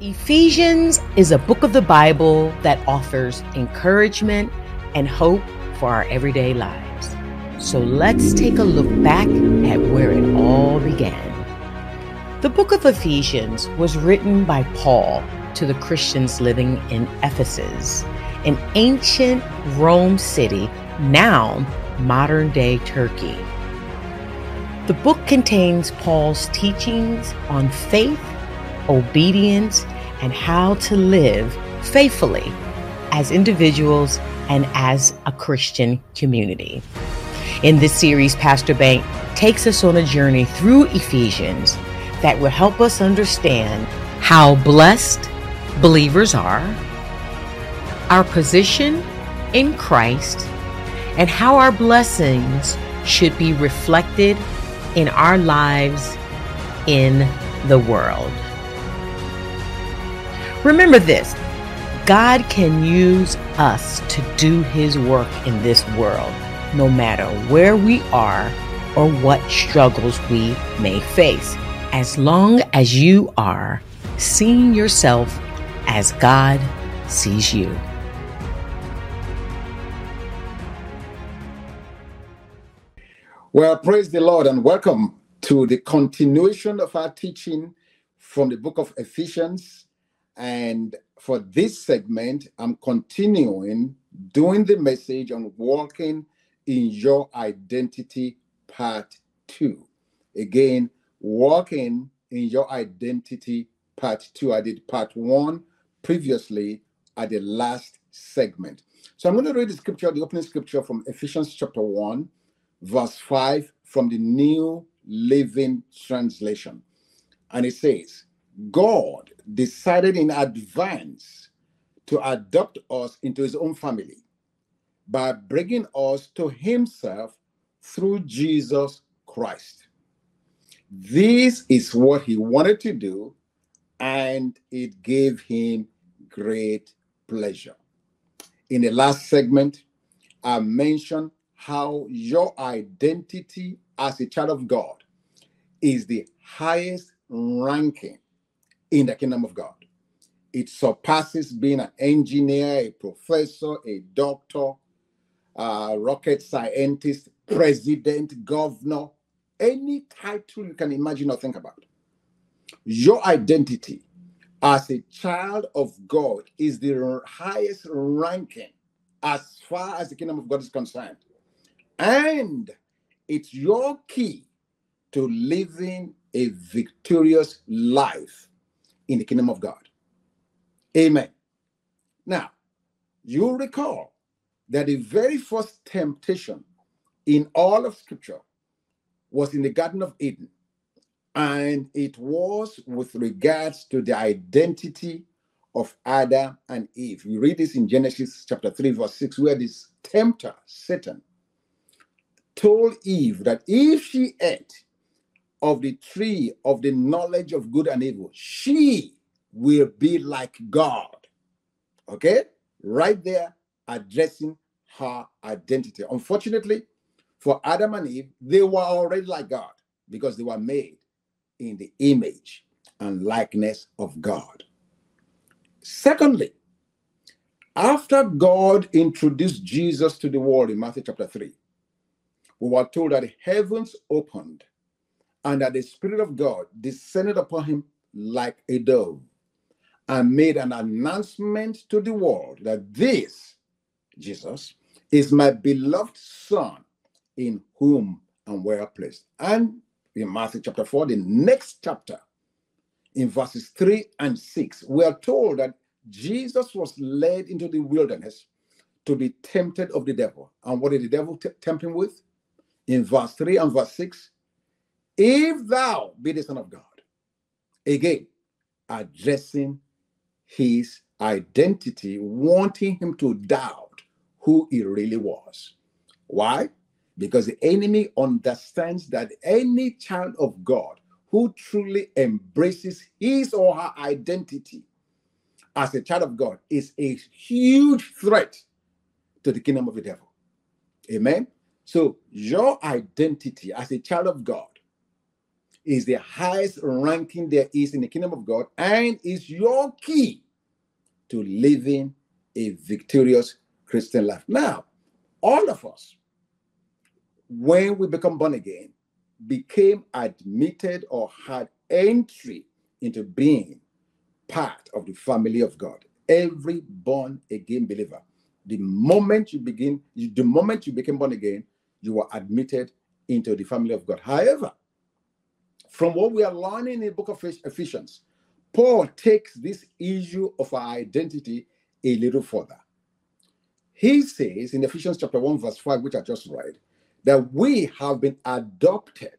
Ephesians is a book of the Bible that offers encouragement and hope for our everyday lives. So let's take a look back at where it all began. The book of Ephesians was written by Paul to the Christians living in Ephesus, an ancient Rome city, now modern day Turkey. The book contains Paul's teachings on faith obedience, and how to live faithfully as individuals and as a Christian community. In this series, Pastor Bank takes us on a journey through Ephesians that will help us understand how blessed believers are, our position in Christ, and how our blessings should be reflected in our lives in the world. Remember this God can use us to do His work in this world, no matter where we are or what struggles we may face, as long as you are seeing yourself as God sees you. Well, praise the Lord and welcome to the continuation of our teaching from the book of Ephesians and for this segment, I'm continuing doing the message on walking in your identity, part two. Again, walking in your identity, part two. I did part one previously at the last segment. So I'm going to read the scripture, the opening scripture from Ephesians chapter 1, verse 5 from the New Living Translation. And it says, God decided in advance to adopt us into his own family by bringing us to himself through Jesus Christ. This is what he wanted to do, and it gave him great pleasure. In the last segment, I mentioned how your identity as a child of God is the highest ranking in the kingdom of God. It surpasses being an engineer, a professor, a doctor, a rocket scientist, president, governor, any title you can imagine or think about. Your identity as a child of God is the highest ranking as far as the kingdom of God is concerned. And it's your key to living a victorious life in the kingdom of God. Amen. Now, you'll recall that the very first temptation in all of Scripture was in the Garden of Eden. And it was with regards to the identity of Adam and Eve. We read this in Genesis chapter 3, verse 6, where this tempter, Satan, told Eve that if she ate of the tree of the knowledge of good and evil, she will be like God. Okay? Right there, addressing her identity. Unfortunately, for Adam and Eve, they were already like God because they were made in the image and likeness of God. Secondly, after God introduced Jesus to the world in Matthew chapter 3, we were told that heavens opened and that the Spirit of God descended upon him like a dove and made an announcement to the world that this, Jesus, is my beloved Son in whom I'm well pleased. And in Matthew chapter 4, the next chapter, in verses 3 and 6, we are told that Jesus was led into the wilderness to be tempted of the devil. And what did the devil tempt him with? In verse 3 and verse 6, if thou be the Son of God. Again, addressing his identity, wanting him to doubt who he really was. Why? Because the enemy understands that any child of God who truly embraces his or her identity as a child of God is a huge threat to the kingdom of the devil. Amen. So, your identity as a child of God is the highest ranking there is in the kingdom of God and is your key to living a victorious Christian life. Now, all of us, when we become born again, became admitted or had entry into being part of the family of God. Every born again believer, the moment you begin, the moment you became born again, you were admitted into the family of God. However, from what we are learning in the book of Ephesians, Paul takes this issue of our identity a little further. He says in Ephesians chapter 1, verse 5, which I just read, that we have been adopted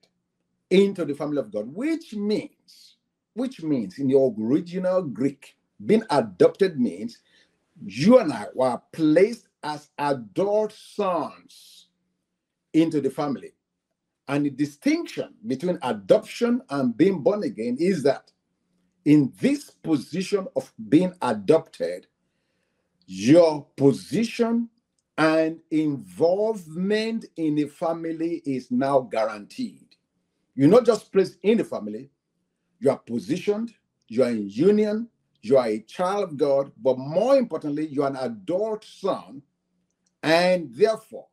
into the family of God, which means, which means in the original Greek, being adopted means you and I were placed as adult sons into the family. And the distinction between adoption and being born again is that in this position of being adopted, your position and involvement in the family is now guaranteed. You're not just placed in the family, you are positioned, you are in union, you are a child of God, but more importantly, you are an adult son and therefore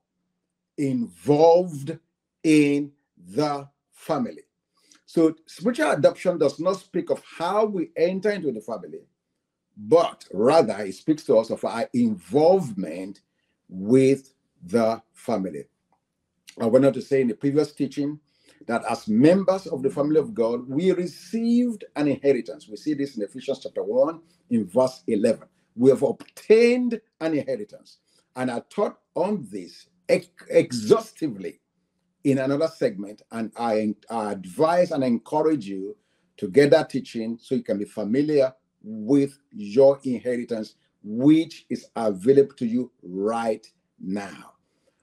involved in the family. So, spiritual adoption does not speak of how we enter into the family, but rather it speaks to us of our involvement with the family. I went on to say in the previous teaching that as members of the family of God, we received an inheritance. We see this in Ephesians chapter 1 in verse 11. We have obtained an inheritance. And I taught on this ex- exhaustively in another segment. And I, I advise and encourage you to get that teaching so you can be familiar with your inheritance, which is available to you right now.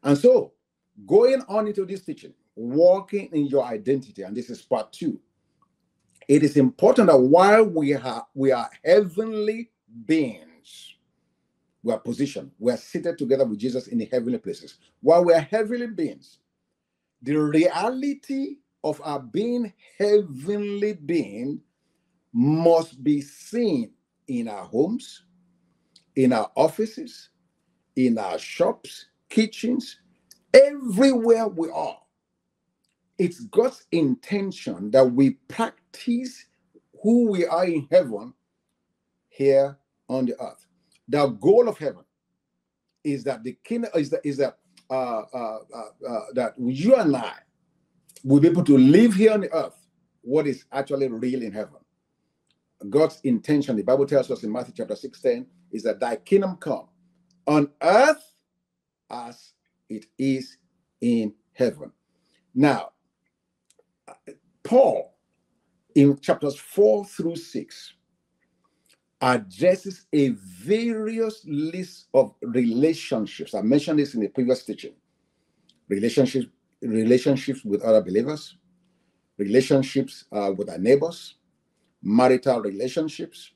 And so, going on into this teaching, walking in your identity, and this is part two. It is important that while we have we are heavenly beings, we are positioned, we are seated together with Jesus in the heavenly places. While we are heavenly beings, the reality of our being heavenly being must be seen in our homes, in our offices, in our shops, kitchens, everywhere we are it's God's intention that we practice who we are in heaven here on the earth. The goal of heaven is that the kingdom is that is that Uh, uh, uh, that you and I will be able to live here on the earth what is actually real in heaven. God's intention, the Bible tells us in Matthew chapter 16, is that thy kingdom come on earth as it is in heaven. Now, Paul, in chapters 4 through 6, addresses a various list of relationships. I mentioned this in the previous teaching. Relationships, relationships with other believers, relationships uh, with our neighbors, marital relationships,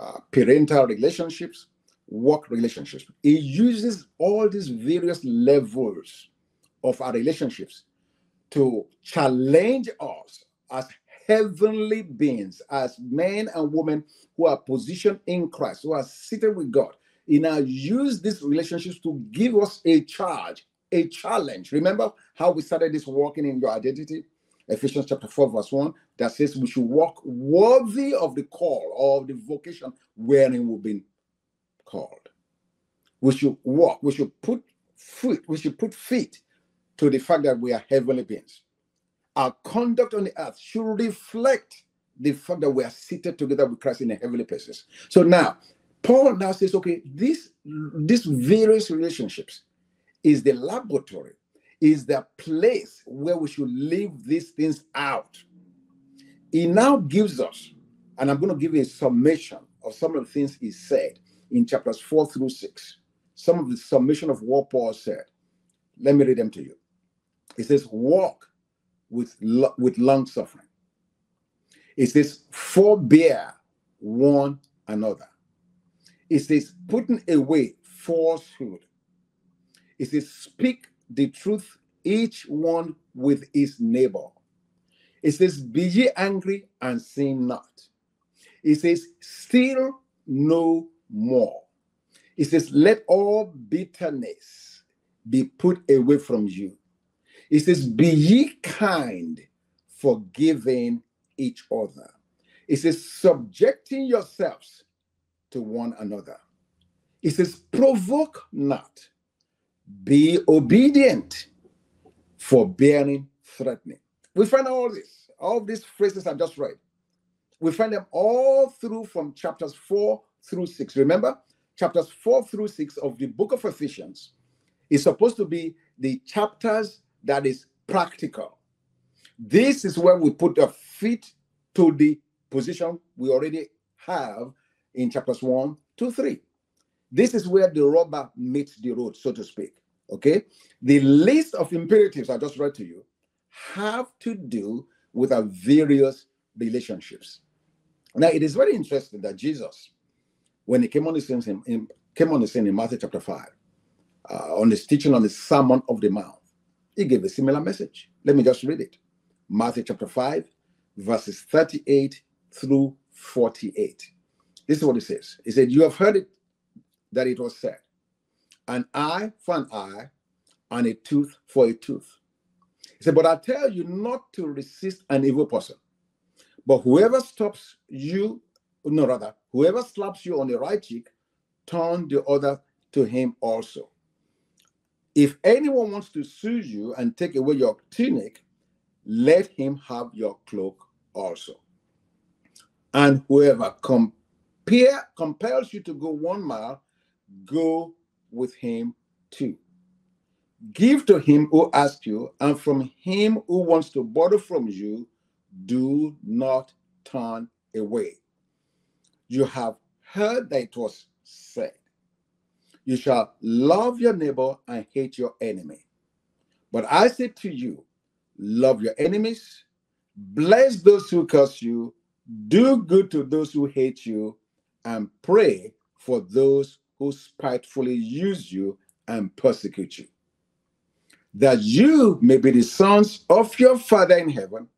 uh, parental relationships, work relationships. It uses all these various levels of our relationships to challenge us as heavenly beings, as men and women who are positioned in Christ, who are seated with God. He now use these relationships to give us a charge, a challenge. Remember how we started this walking in your identity? Ephesians chapter 4, verse 1, that says we should walk worthy of the call of the vocation wherein we've been called. We should walk, we should put foot, we should put feet to the fact that we are heavenly beings. Our conduct on the earth should reflect the fact that we are seated together with Christ in the heavenly places. So now, Paul now says, okay, this these various relationships is the laboratory, is the place where we should live these things out. He now gives us, and I'm going to give you a summation of some of the things he said in chapters four through six. Some of the summation of what Paul said. Let me read them to you. He says, walk with, with long suffering. It says, forbear one another. It says, putting away falsehood. It says, speak the truth, each one with his neighbor. It says, Be ye angry and sin not. It says, Still no more. It says, Let all bitterness be put away from you. It says, Be ye kind, forgiving each other. It says, Subjecting yourselves to one another. It says, Provoke not, be obedient, forbearing, threatening. We find all this, all these phrases I just read. We find them all through from chapters 4 through 6. Remember, chapters 4 through 6 of the book of Ephesians is supposed to be the chapters that is practical. This is where we put the feet to the position we already have in chapters 1 to 3. This is where the rubber meets the road, so to speak. Okay. The list of imperatives I just read to you have to do with our various relationships. Now, it is very interesting that Jesus, when he came on the scene, in, came on the scene in Matthew chapter 5, uh, on his teaching on the Sermon of the Mount, he gave a similar message. Let me just read it. Matthew chapter 5, verses 38 through 48. This is what it says. He said, You have heard it that it was said, an eye for an eye, and a tooth for a tooth. He said, But I tell you not to resist an evil person. But whoever stops you, no, rather, whoever slaps you on the right cheek, turn the other to him also. If anyone wants to sue you and take away your tunic, let him have your cloak also. And whoever compare, compels you to go one mile, go with him two. Give to him who asks you, and from him who wants to borrow from you, do not turn away. You have heard that it was said, You shall love your neighbor and hate your enemy. But I say to you, love your enemies, bless those who curse you, do good to those who hate you, and pray for those who spitefully use you and persecute you, that you may be the sons of your Father in heaven.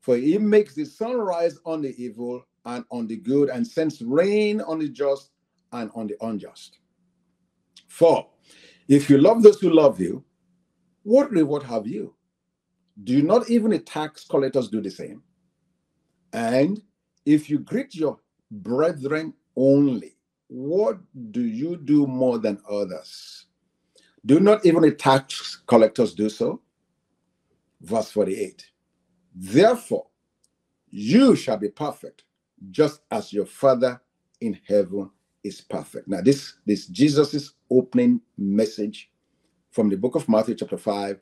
For he makes the sun rise on the evil and on the good, and sends rain on the just and on the unjust. For if you love those who love you, what reward have you? Do not even the tax collectors do the same? And if you greet your brethren only, what do you do more than others? Do not even the tax collectors do so? Verse 48. Therefore, you shall be perfect, just as your Father in heaven is perfect. Now, this this Jesus's opening message from the book of Matthew, chapter 5,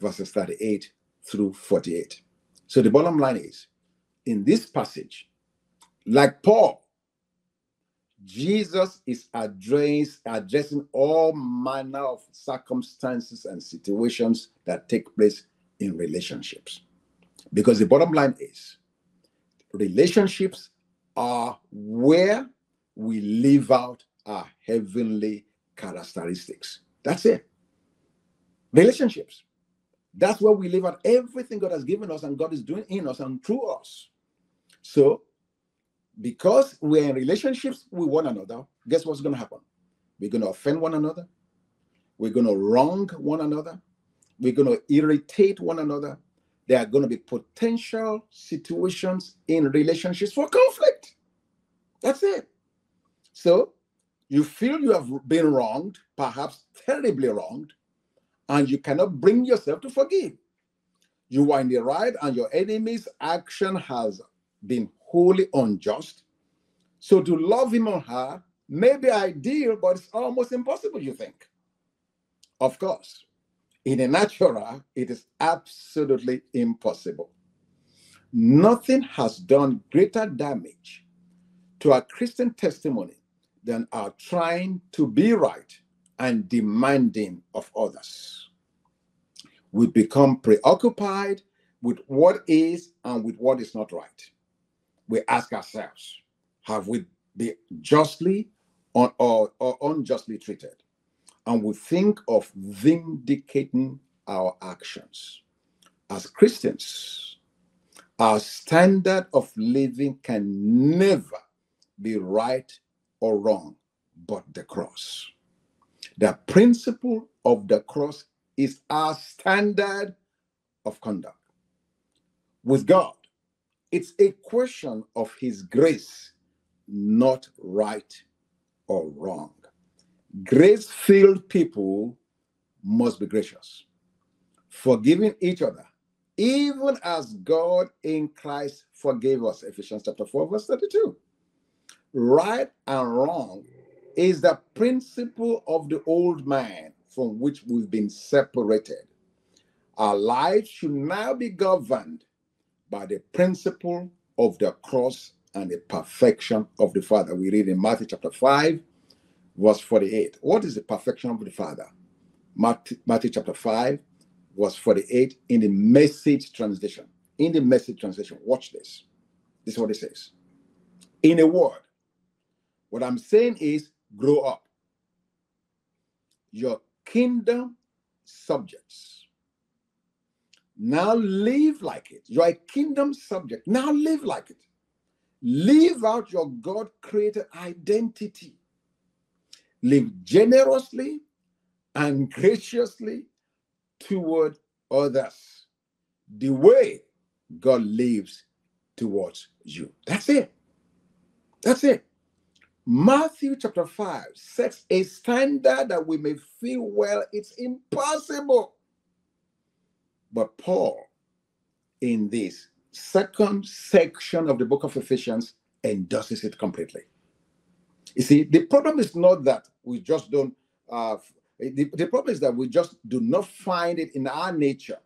verses 38 through 48. So the bottom line is in this passage, like Paul, Jesus is address, addressing all manner of circumstances and situations that take place in relationships. Because the bottom line is relationships are where we live out our heavenly characteristics. That's it. Relationships. That's where we live out everything God has given us and God is doing in us and through us. So, because we're in relationships with one another, guess what's going to happen? We're going to offend one another. We're going to wrong one another. We're going to irritate one another there are going to be potential situations in relationships for conflict. That's it. So you feel you have been wronged, perhaps terribly wronged, and you cannot bring yourself to forgive. You are in the right, and your enemy's action has been wholly unjust. So to love him or her may be ideal, but it's almost impossible, you think. Of course, in a natural, it is absolutely impossible. Nothing has done greater damage to our Christian testimony than are trying to be right and demanding of others. We become preoccupied with what is and with what is not right. We ask ourselves, have we been justly or, or, or unjustly treated? and we think of vindicating our actions. As Christians, Our standard of living can never be right or wrong, but the cross. The principle of the cross is our standard of conduct. With God, it's a question of His grace, not right or wrong. Grace filled people must be gracious, forgiving each other, even as God in Christ forgave us. Ephesians chapter 4, verse 32. Right and wrong is the principle of the old man from which we've been separated. Our life should now be governed by the principle of the cross and the perfection of the Father. We read in Matthew chapter 5, verse 48. What is the perfection of the Father? Matthew, chapter 5, verse 48 in the message translation. In the message translation, watch this. This is what it says. In a word, what I'm saying is grow up. Your kingdom subjects. Now live like it. You're a kingdom subject. Now live like it. Live out your God created identity. Live generously and graciously toward others the way God lives towards you. That's it. That's it. Matthew chapter 5 sets a standard that we may feel well, it's impossible. But Paul, in this second section of the book of Ephesians, endorses it completely. You see, the problem is not that we just don't, uh, the, the problem is that we just do not find it in our nature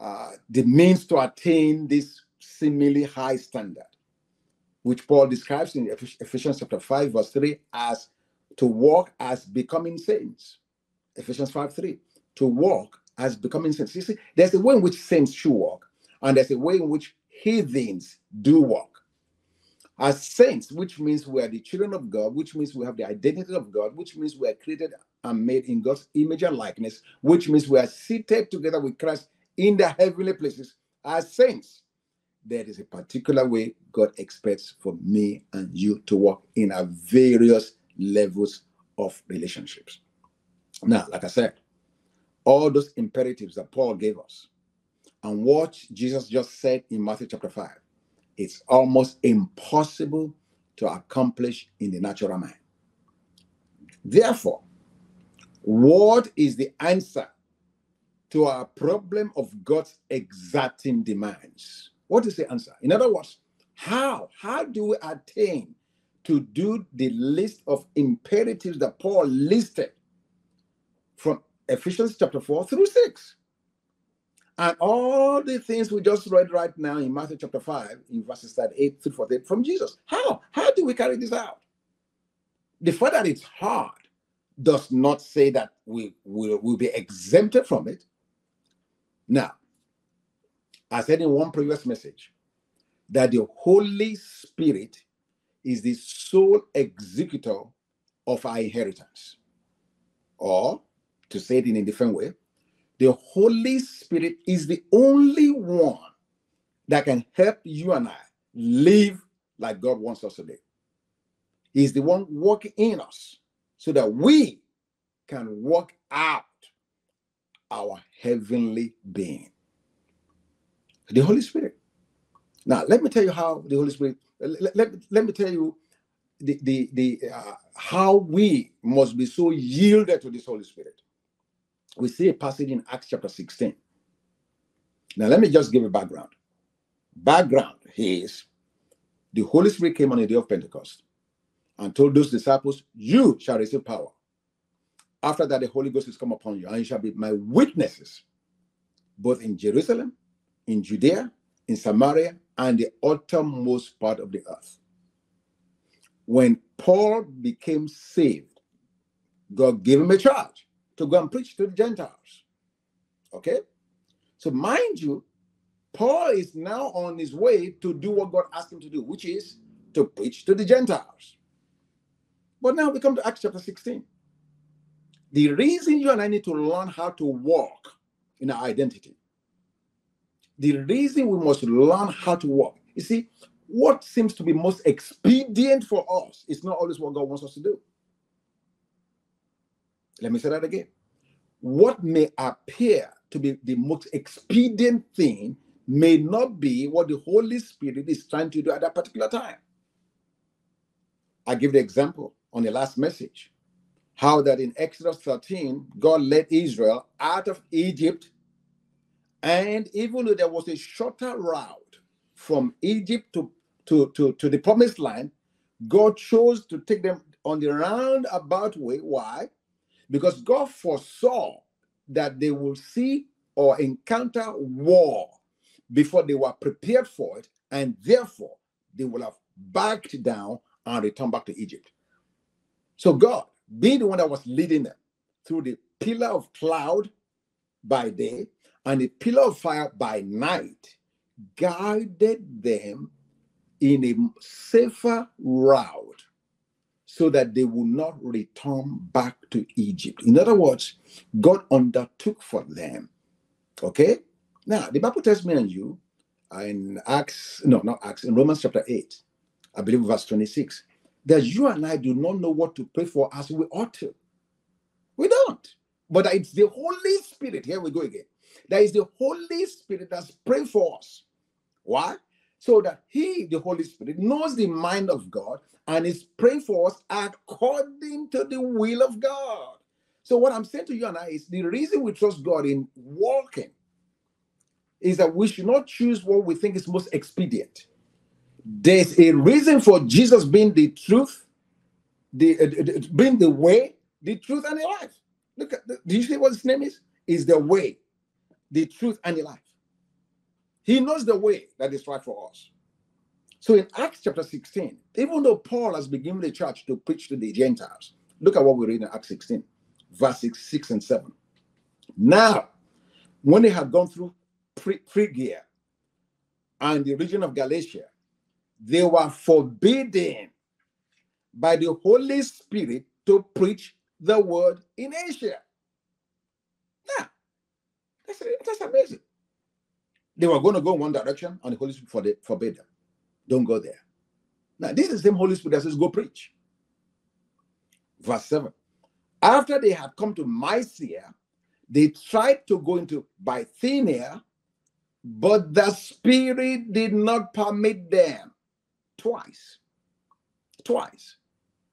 uh, the means to attain this seemingly high standard which Paul describes in Ephesians chapter 5, verse 3, as to walk as becoming saints. Ephesians 5 3. To walk as becoming saints. You see, there's a way in which saints should walk, and there's a way in which heathens do walk. As saints, which means we are the children of God, which means we have the identity of God, which means we are created and made in God's image and likeness, which means we are seated together with Christ in the heavenly places. As saints, there is a particular way God expects for me and you to walk in our various levels of relationships. Now, like I said, all those imperatives that Paul gave us and what Jesus just said in Matthew chapter 5, it's almost impossible to accomplish in the natural mind. Therefore, what is the answer to our problem of God's exacting demands? What is the answer? In other words, how? How do we attain to do the list of imperatives that Paul listed from Ephesians chapter 4 through 6? And all the things we just read right now in Matthew chapter 5, in verses 38 through 48 from Jesus. How? How do we carry this out? The fact that it's hard does not say that we will will be exempted from it. Now, I said in one previous message that the Holy Spirit is the sole executor of our inheritance. Or, to say it in a different way, the Holy Spirit is the only one that can help you and I live like God wants us to live. He's the one working in us so that we can work out our heavenly being the Holy Spirit. Now, let me tell you how the Holy Spirit. Let, let, let me tell you the the, the uh, how we must be so yielded to this Holy Spirit. We see a passage in Acts chapter 16. Now, let me just give a background. Background is the Holy Spirit came on the day of Pentecost and told those disciples, You shall receive power. After that, the Holy Ghost is come upon you, and you shall be my witnesses, both in Jerusalem, in Judea, in Samaria, and the uttermost part of the earth. When Paul became saved, God gave him a charge to go and preach to the Gentiles. Okay? So, mind you, Paul is now on his way to do what God asked him to do, which is to preach to the Gentiles. But now we come to Acts chapter 16. The reason you and I need to learn how to walk in our identity The reason we must learn how to walk, you see, what seems to be most expedient for us is not always what God wants us to do. Let me say that again. What may appear to be the most expedient thing may not be what the Holy Spirit is trying to do at that particular time. I give the example on the last message how that in Exodus 13, God led Israel out of Egypt. And even though there was a shorter route from Egypt to, to, to, to the promised land, God chose to take them on the roundabout way. Why? Because God foresaw that they will see or encounter war before they were prepared for it, and therefore they will have backed down and returned back to Egypt. So God, being the one that was leading them through the pillar of cloud by day and a pillar of fire by night, guided them in a safer route so that they would not return back to Egypt. In other words, God undertook for them. Okay? Now, the Bible tells me and you in Acts, no, not Acts, in Romans chapter 8, I believe verse 26, that you and I do not know what to pray for as we ought to. We don't. But it's the Holy Spirit. Here we go again. That is the Holy Spirit that's praying for us. Why? So that He, the Holy Spirit, knows the mind of God and is praying for us according to the will of God. So, what I'm saying to you and I is the reason we trust God in walking is that we should not choose what we think is most expedient. There's a reason for Jesus being the truth, the uh, being the way, the truth, and the life. Look at the, do you see what his name is? Is the way, the truth, and the life. He knows the way that is right for us. So in Acts chapter 16, even though Paul has begun the church to preach to the Gentiles, look at what we read in Acts 16, verses 6 and 7. Now, when they had gone through Phrygia and the region of Galatia, they were forbidden by the Holy Spirit to preach the word in Asia. Now, that's, that's amazing. They were going to go in one direction, and the Holy Spirit forbade them. Don't go there. Now, this is the same Holy Spirit that says, Go preach. Verse 7. After they had come to Mysia, they tried to go into Bithynia, but the Spirit did not permit them twice. Twice.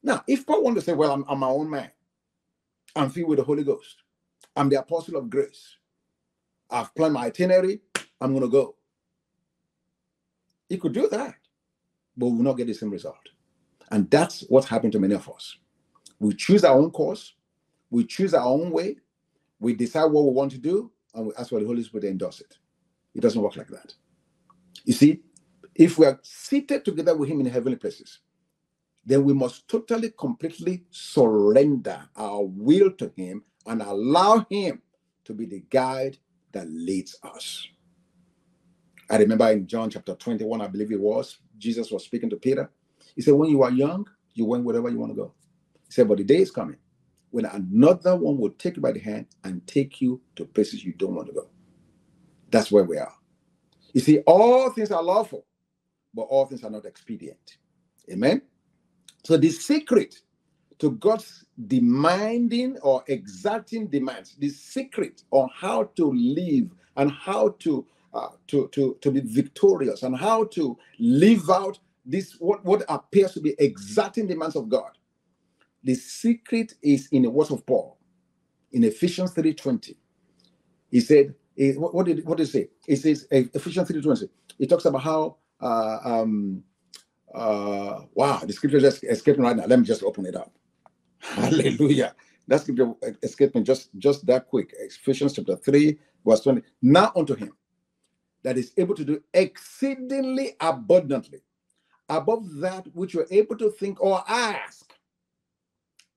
Now, if Paul wanted to say, Well, I'm, I'm my own man, I'm filled with the Holy Ghost, I'm the apostle of grace, I've planned my itinerary, I'm going to go. He could do that, but we will not get the same result. And that's what's happened to many of us. We choose our own course, we choose our own way, we decide what we want to do, and we ask for the Holy Spirit to endorse it. It doesn't work like that. You see, if we are seated together with Him in heavenly places, then we must totally, completely surrender our will to Him and allow Him to be the guide that leads us. I remember in John chapter 21, I believe it was, Jesus was speaking to Peter. He said, When you are young, you went wherever you want to go. He said, But the day is coming when another one will take you by the hand and take you to places you don't want to go. That's where we are. You see, all things are lawful, but all things are not expedient. Amen. So the secret to God's demanding or exacting demands, the secret on how to live and how to uh, to, to, to be victorious and how to live out this what, what appears to be exacting demands of God. The secret is in the words of Paul in Ephesians 3:20. He said, eh, what, did what did he say? He says Ephesians 3:20. He talks about how uh, um, uh, wow, the scripture just me right now. Let me just open it up. Hallelujah. That scripture eh, escaped me just, just that quick. Ephesians chapter 3, verse 20. Now unto him that is able to do exceedingly abundantly above that which you're able to think or ask,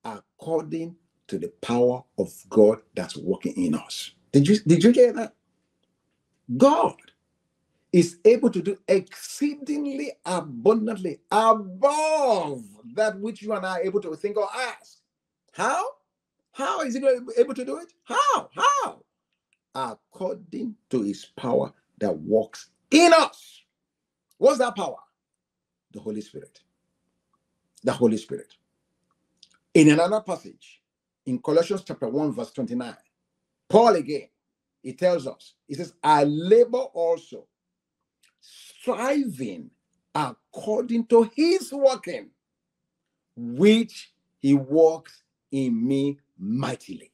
according to the power of God that's working in us. Did you did you hear that? God is able to do exceedingly abundantly above that which you and I are able to think or ask. How? How is he able to do it? How? How? According to his power that works in us. What's that power? The Holy Spirit. The Holy Spirit. In another passage, in Colossians chapter 1, verse 29, Paul again, he tells us, he says, I labor also, striving according to his working, which he works in me mightily.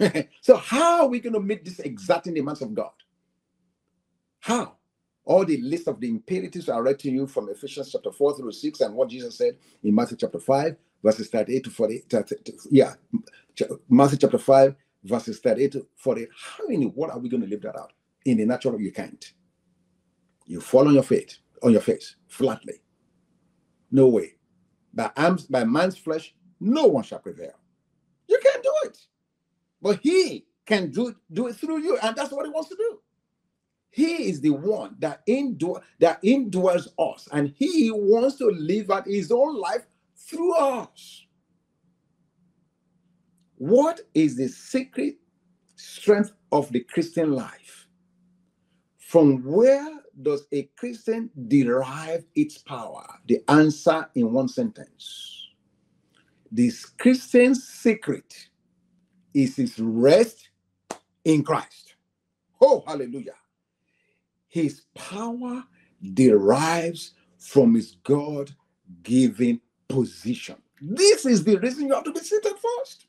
so, how are we going to meet this exacting demands of God? How? All the list of the imperatives I read to you from Ephesians chapter 4 through 6 and what Jesus said in Matthew chapter 5, verses 38 to 48. Yeah, Matthew chapter 5, verses 38 to 48. How in what are we going to live that out? In the natural, you can't. You fall on your face, on your face, flatly. No way. By arms, by man's flesh, no one shall prevail. You can't do it. But he can do, do it through you, and that's what he wants to do. He is the one that endure that endures us, and he wants to live out his own life through us. What is the secret strength of the Christian life? From where does a Christian derive its power? The answer in one sentence. This Christian secret is his rest in Christ. Oh, hallelujah. His power derives from his God given position. This is the reason you have to be seated first.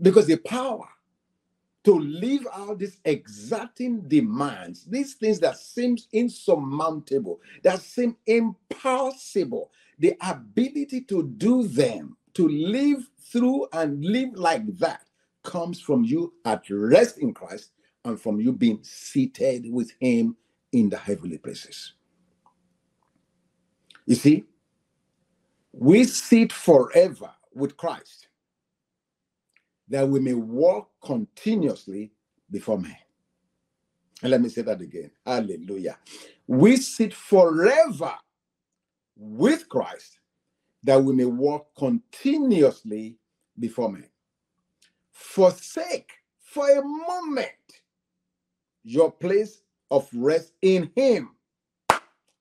Because the power to live out these exacting demands, these things that seems insurmountable, that seem impossible, the ability to do them, to live through and live like that comes from you at rest in Christ and from you being seated with him in the heavenly places. You see, we sit forever with Christ that we may walk continuously before men. And let me say that again. Hallelujah. We sit forever with Christ that we may walk continuously before men. Forsake for a moment your place of rest in Him,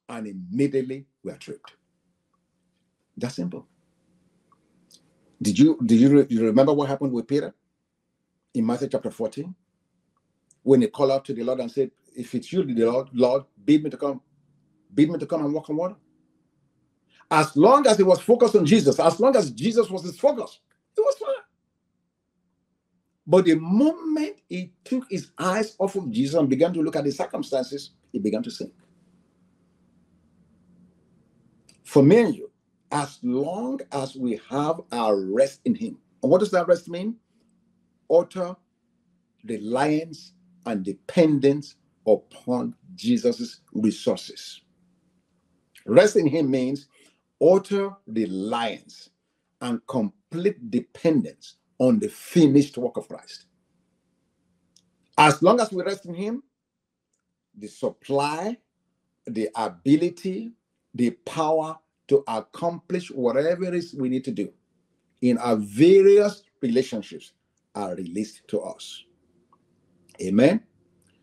and immediately we are tripped. That's simple. Did you did you, you remember what happened with Peter in Matthew chapter 14? When he called out to the Lord and said, If it's you, the Lord, Lord, bid me to come, bid me to come and walk on water. As long as he was focused on Jesus, as long as Jesus was his focus, it was fine. But the moment he took his eyes off of Jesus and began to look at the circumstances, he began to sink. For me and you, as long as we have our rest in Him. And what does that rest mean? Utter reliance and dependence upon Jesus' resources. Rest in Him means utter reliance and complete dependence on the finished work of Christ. As long as we rest in Him, the supply, the ability, the power to accomplish whatever it is we need to do in our various relationships are released to us. Amen.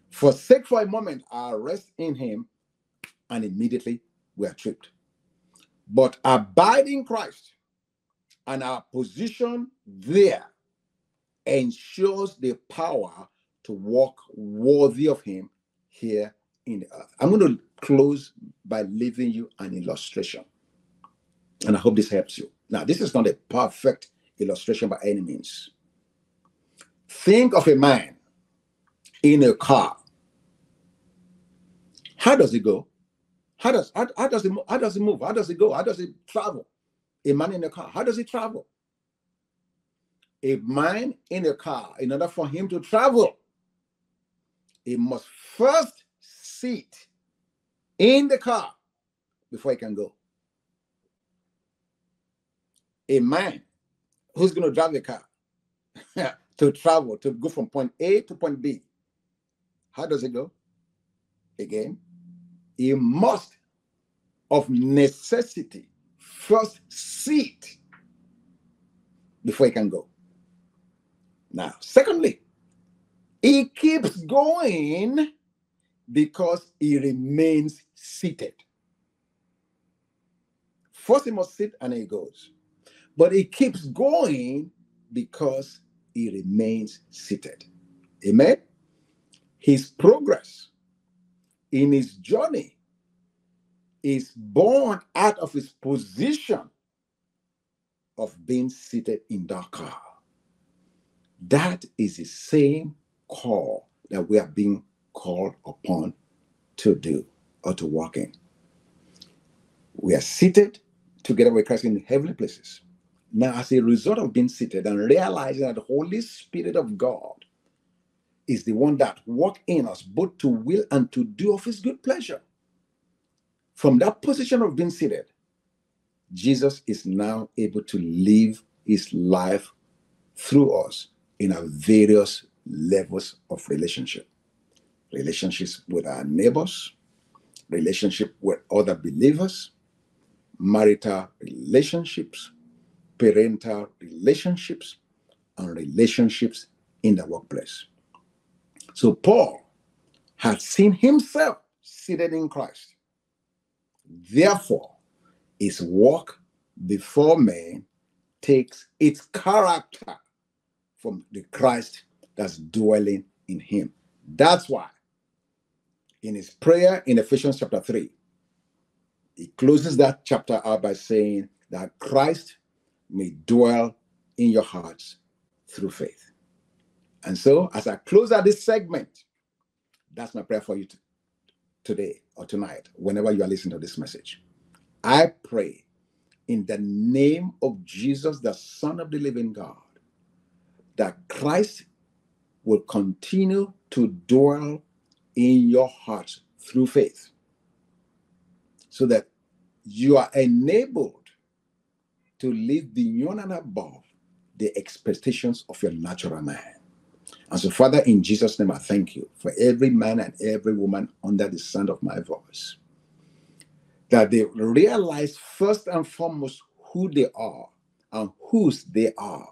Forsake for a moment our rest in Him, and immediately we are tripped. But abide in Christ and our position there ensures the power to walk worthy of Him here in the earth. I'm going to close by leaving you an illustration. And I hope this helps you. Now, this is not a perfect illustration by any means. Think of a man in a car. How does it go? How does how, how does it how does it move? How does it go? How does it travel? A man in a car. How does he travel? A man in a car, in order for him to travel, he must first sit in the car before he can go a man who's going to drive the car to travel, to go from point A to point B, how does it go? Again, he must, of necessity, first sit before he can go. Now, secondly, He keeps going because he remains seated. First, he must sit and he goes. But he keeps going because he remains seated. Amen. His progress in his journey is born out of his position of being seated in that car. That is the same call that we are being called upon to do or to walk in. We are seated together with Christ in heavenly places. Now, as a result of being seated and realizing that the Holy Spirit of God is the one that work in us both to will and to do of his good pleasure. From that position of being seated, Jesus is now able to live his life through us in our various levels of relationship relationships with our neighbors, relationship with other believers, marital relationships, parental relationships, and relationships in the workplace. So Paul had seen himself seated in Christ. Therefore, his walk before men takes its character from the Christ that's dwelling in him. That's why in his prayer in Ephesians chapter 3, he closes that chapter out by saying that Christ may dwell in your hearts through faith. And so, as I close out this segment, that's my prayer for you today or tonight, whenever you are listening to this message. I pray in the name of Jesus, the Son of the living God, that Christ will continue to dwell in your heart through faith so that you are enabled to live beyond and above the expectations of your natural man. And so, Father, in Jesus' name, I thank you for every man and every woman under the sound of my voice. That they realize first and foremost who they are and whose they are.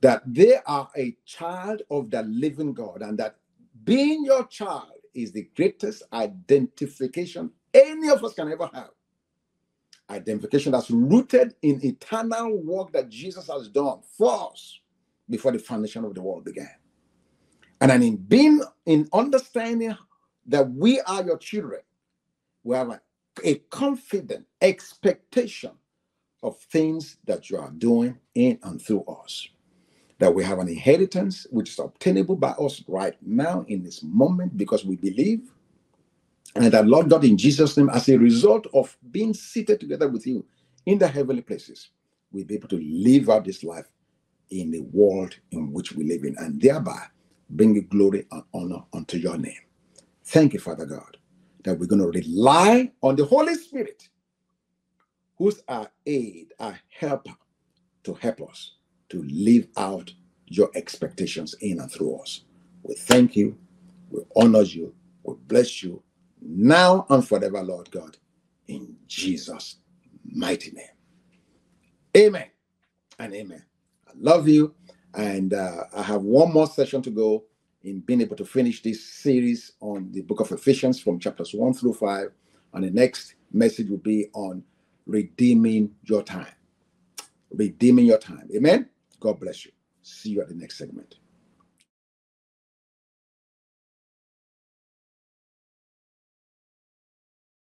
That they are a child of the living God, and that being your child is the greatest identification any of us can ever have. Identification that's rooted in eternal work that Jesus has done for us before the foundation of the world began. And then in being in understanding that we are your children, we have a, a confident expectation of things that you are doing in and through us that we have an inheritance which is obtainable by us right now in this moment because we believe. And that Lord God, in Jesus' name, as a result of being seated together with you in the heavenly places, we'll be able to live out this life in the world in which we live in and thereby bring glory and honor unto your name. Thank you, Father God, that we're going to rely on the Holy Spirit, who's our aid, our helper to help us to live out your expectations in and through us. We thank you, we honor you, we bless you now and forever, Lord God, in Jesus' mighty name. Amen and amen. I love you. And uh, I have one more session to go in being able to finish this series on the book of Ephesians from chapters 1 through 5. And the next message will be on redeeming your time. Redeeming your time. Amen. God bless you. See you at the next segment.